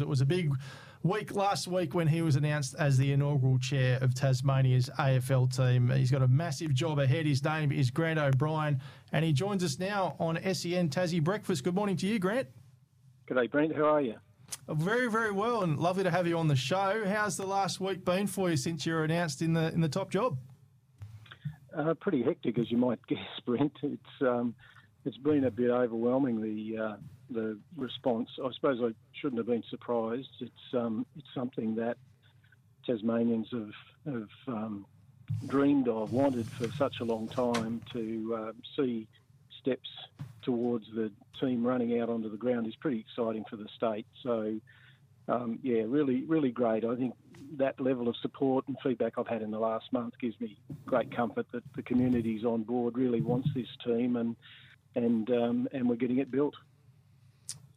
because it was a big week last week when he was announced as the inaugural chair of Tasmania's AFL team. He's got a massive job ahead. His name is Grant O'Brien, and he joins us now on SEN Tassie Breakfast. Good morning to you, Grant. Good day, Brent. How are you? Very, very well, and lovely to have you on the show. How's the last week been for you since you were announced in the in the top job? Uh, pretty hectic, as you might guess, Brent. It's um, it's been a bit overwhelming the uh, the response. I suppose I shouldn't have been surprised. It's um, it's something that Tasmanians have have um, dreamed of, wanted for such a long time to uh, see steps towards the team running out onto the ground is pretty exciting for the state. So. Um, yeah, really, really great. I think that level of support and feedback I've had in the last month gives me great comfort that the community's on board, really wants this team, and and um, and we're getting it built.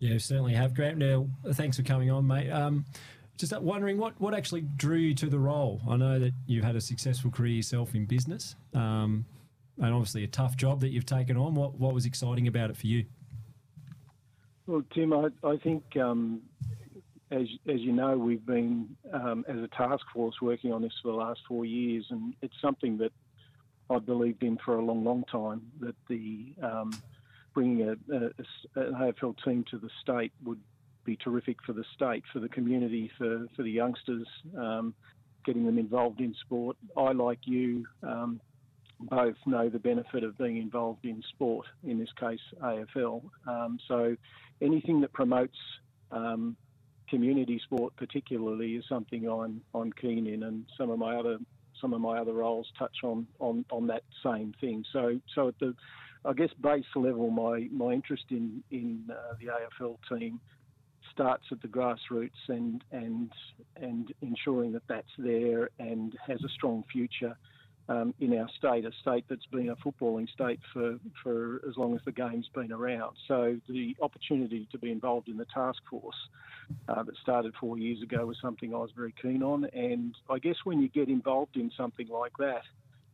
Yeah, certainly have. Grant, now thanks for coming on, mate. Um, just wondering what, what actually drew you to the role. I know that you've had a successful career yourself in business, um, and obviously a tough job that you've taken on. What what was exciting about it for you? Well, Tim, I, I think um, as as you know, we've been um, as a task force working on this for the last four years, and it's something that I believed in for a long, long time that the um, bringing a, a, an AFL team to the state would be terrific for the state, for the community, for, for the youngsters, um, getting them involved in sport. I, like you, um, both know the benefit of being involved in sport, in this case AFL. Um, so anything that promotes um, community sport particularly is something I'm, I'm keen in and some of my other some of my other roles touch on, on, on that same thing. So, so at the, I guess, base level, my, my interest in, in uh, the AFL team starts at the grassroots and, and, and ensuring that that's there and has a strong future um, in our state, a state that's been a footballing state for, for as long as the game's been around. So the opportunity to be involved in the task force uh, that started four years ago was something I was very keen on. And I guess when you get involved in something like that,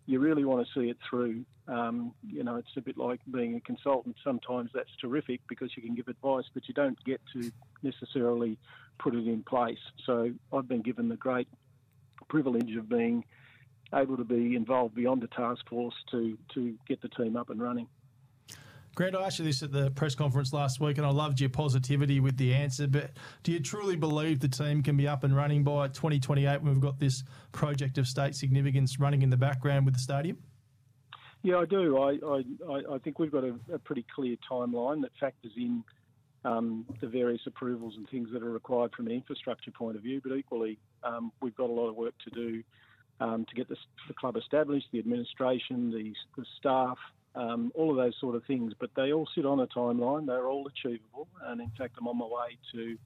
you really want to see it through. Um, you know, it's a bit like being a consultant. Sometimes that's terrific because you can give advice, but you don't get to necessarily put it in place. So I've been given the great privilege of being able to be involved beyond the task force to, to get the team up and running. Grant, I asked you this at the press conference last week, and I loved your positivity with the answer. But do you truly believe the team can be up and running by 2028 when we've got this project of state significance running in the background with the stadium? Yeah, I do. I, I, I think we've got a, a pretty clear timeline that factors in um, the various approvals and things that are required from an infrastructure point of view. But equally, um, we've got a lot of work to do um, to get the, the, club established, the administration, the, the staff, um, all of those sort of things. But they all sit on a timeline. They're all achievable. And in fact, I'm on my way to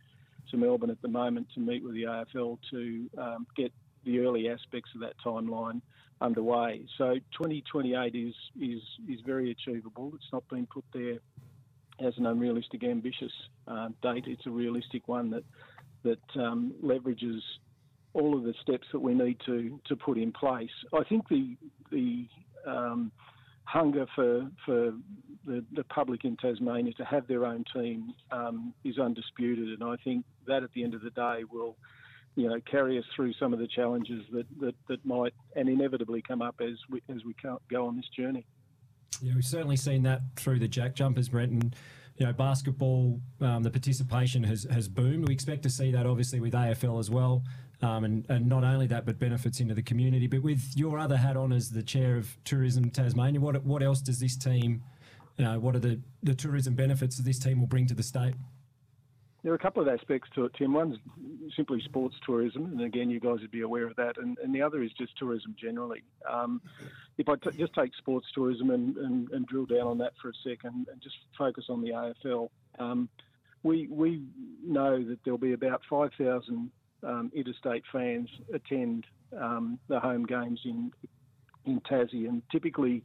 to Melbourne at the moment to meet with the AFL to um, get the early aspects of that timeline underway. So 2028 is is is very achievable. It's not been put there as an unrealistic, ambitious uh, date. It's a realistic one that that um, leverages all of the steps that we need to to put in place. I think the the um, hunger for for the, the public in Tasmania to have their own team um, is undisputed, and I think that at the end of the day will you know carry us through some of the challenges that that, that might and inevitably come up as we as we go on this journey. Yeah, we've certainly seen that through the Jack Jumpers, Brent, and you know basketball. Um, the participation has has boomed. We expect to see that obviously with AFL as well. Um, and, and not only that, but benefits into the community. But with your other hat on as the chair of Tourism Tasmania, what what else does this team, you know, what are the, the tourism benefits that this team will bring to the state? There are a couple of aspects to it, Tim. One's simply sports tourism, and again, you guys would be aware of that. And, and the other is just tourism generally. Um, if I t- just take sports tourism and, and, and, drill down on that for a second and just focus on the AFL, um, we, we know that there'll be about 5,000 um, interstate fans attend um, the home games in in Tassie, and typically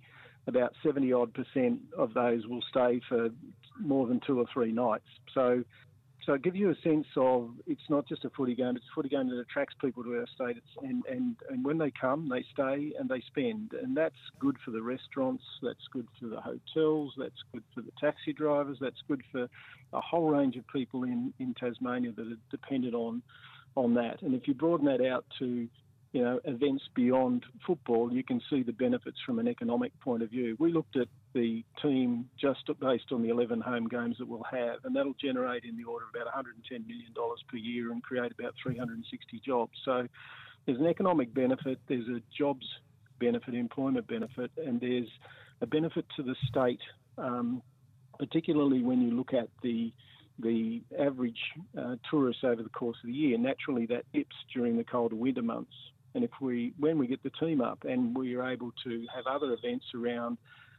about 70 odd percent of those will stay for more than two or three nights. So so it gives you a sense of it's not just a footy game; it's a footy game that attracts people to our state. It's, and and and when they come, they stay and they spend, and that's good for the restaurants. That's good for the hotels. That's good for the taxi drivers. That's good for a whole range of people in in Tasmania that are dependent on on that. And if you broaden that out to you know, events beyond football, you can see the benefits from an economic point of view. We looked at the team just based on the 11 home games that we'll have, and that'll generate in the order of about $110 million per year and create about 360 jobs. So there's an economic benefit, there's a jobs benefit, employment benefit, and there's a benefit to the state, um, particularly when you look at the the average uh, tourist over the course of the year. Naturally, that dips during the colder winter months. And if we, when we get the team up and we are able to have other events around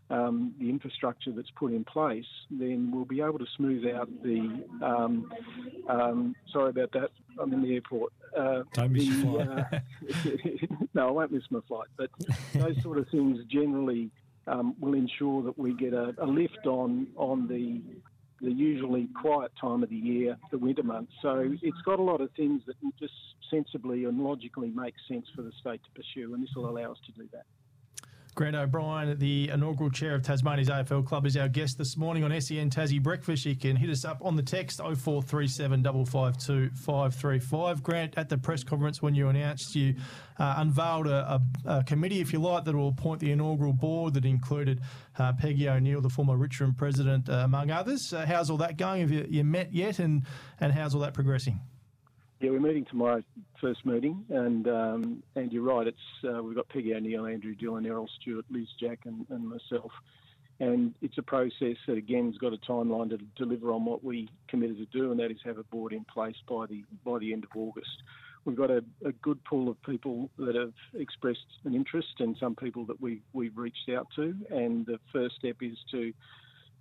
um, the infrastructure that's put in place, then we'll be able to smooth out the. Um, um, sorry about that. I'm in the airport. Uh, Don't miss the, your flight. Uh, no, I won't miss my flight. But those sort of things generally um, will ensure that we get a, a lift on on the the usually quiet time of the year, the winter months. So it's got a lot of things that just sensibly and logically make sense for the state to pursue, and this will allow us to do that. Grant O'Brien, the inaugural chair of Tasmania's AFL Club, is our guest this morning on SEN Tassie Breakfast. You can hit us up on the text 0437 552 535. Grant, at the press conference when you announced you uh, unveiled a, a, a, committee, if you like, that will appoint the inaugural board that included uh, Peggy O'Neill, the former Richmond president, uh, among others. Uh, how's all that going? Have you, you met yet, and, and how's all that progressing? Yeah, we're meeting tomorrow, first meeting, and um, and you're right. It's uh, we've got Peggy O'Neill, Andrew Dillon, Errol Stewart, Liz Jack, and, and myself, and it's a process that again has got a timeline to deliver on what we committed to do, and that is have a board in place by the by the end of August. We've got a, a good pool of people that have expressed an interest, and some people that we we've reached out to, and the first step is to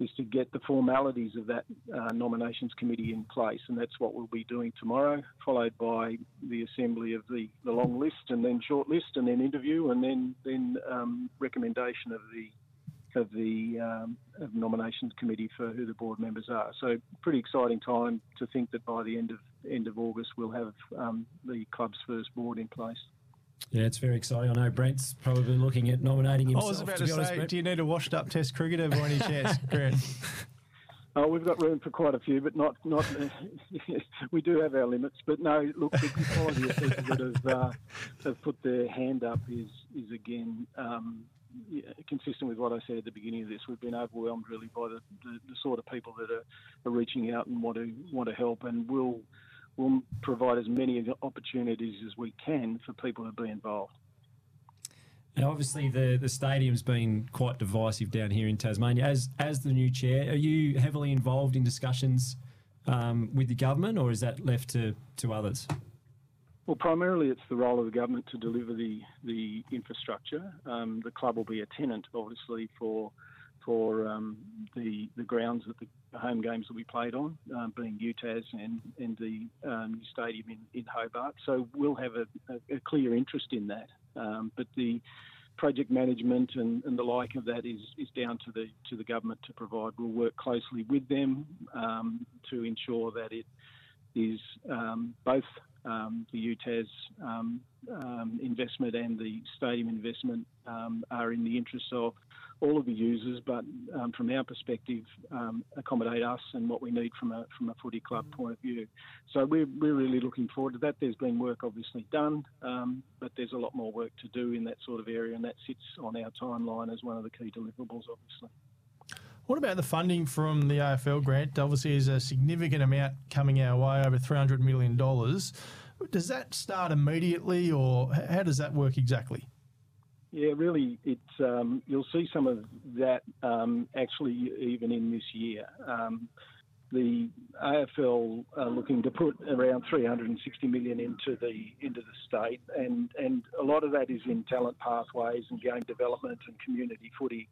is to get the formalities of that uh, nominations committee in place, and that's what we'll be doing tomorrow, followed by the assembly of the, the long list, and then short list, and then interview, and then then um, recommendation of the of the um, of nominations committee for who the board members are. So pretty exciting time to think that by the end of end of August we'll have um, the club's first board in place. Yeah, it's very exciting. I know Brent's probably looking at nominating himself. I was about to, to say, honest, do you need a washed up Test cricketer by any chance, Grant? Oh, we've got room for quite a few, but not not. we do have our limits, but no. Look, the quality of people that have uh, have put their hand up is is again um, yeah, consistent with what I said at the beginning of this. We've been overwhelmed really by the, the, the sort of people that are, are reaching out and want to want to help, and will we'll provide as many opportunities as we can for people to be involved. And obviously, the, the stadium's been quite divisive down here in Tasmania. As as the new chair, are you heavily involved in discussions um, with the government, or is that left to, to others? Well, primarily it's the role of the government to deliver the the infrastructure. Um, the club will be a tenant, obviously, for for um, the the grounds that the home games will be played on, um, being UTAS and and the um, new stadium in, in Hobart. So we'll have a, a, a clear interest in that. Um, but the project management and, and, the like of that is, is down to the to the government to provide. We'll work closely with them um, to ensure that it is um, both um, the UTAS um, investment and the stadium investment are in the interest of all of the users, but um, from our perspective, um, accommodate us and what we need from a from a footy club point of view. So we're, we're really looking forward to that. There's been work obviously done, but there's a lot more work to do in that sort of area, and that sits on our timeline as one of the key deliverables, obviously. What about the funding from the AFL grant? Obviously, there's a significant amount coming our way, over $300 million. Does that start immediately, or how does that work exactly? Yeah, really, it's um, you'll see some of that um, actually even in this year. Um, the AFL are looking to put around 360 million into the into the state, and and a lot of that is in talent pathways and game development and community footy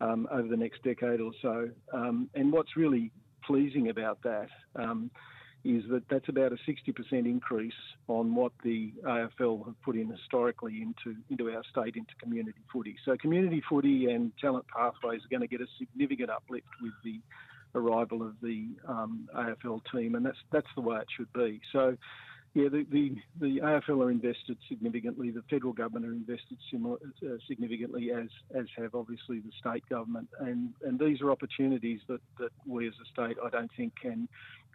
um, over the next decade or so. Um, and what's really pleasing about that um, is that that's about a 60% increase on what the AFL have put in historically into into our state into community footy. So community footy and talent pathways are going to get a significant uplift with the arrival of the um, AFL team, and that's that's the way it should be. So. Yeah, the, the, the AFL are invested significantly. The federal government are invested similar, uh, significantly, as as have obviously the state government. And and these are opportunities that, that we as a state, I don't think, can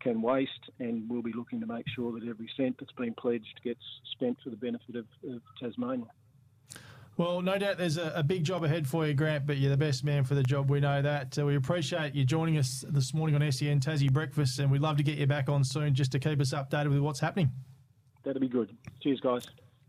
can waste. And we'll be looking to make sure that every cent that's been pledged gets spent for the benefit of, of Tasmania. Well, no doubt there's a, a, big job ahead for you, Grant, but you're the best man for the job. We know that. Uh, we appreciate you joining us this morning on SEN Tassie Breakfast, and we'd love to get you back on soon just to keep us updated with what's happening. That'd be good. Cheers, guys.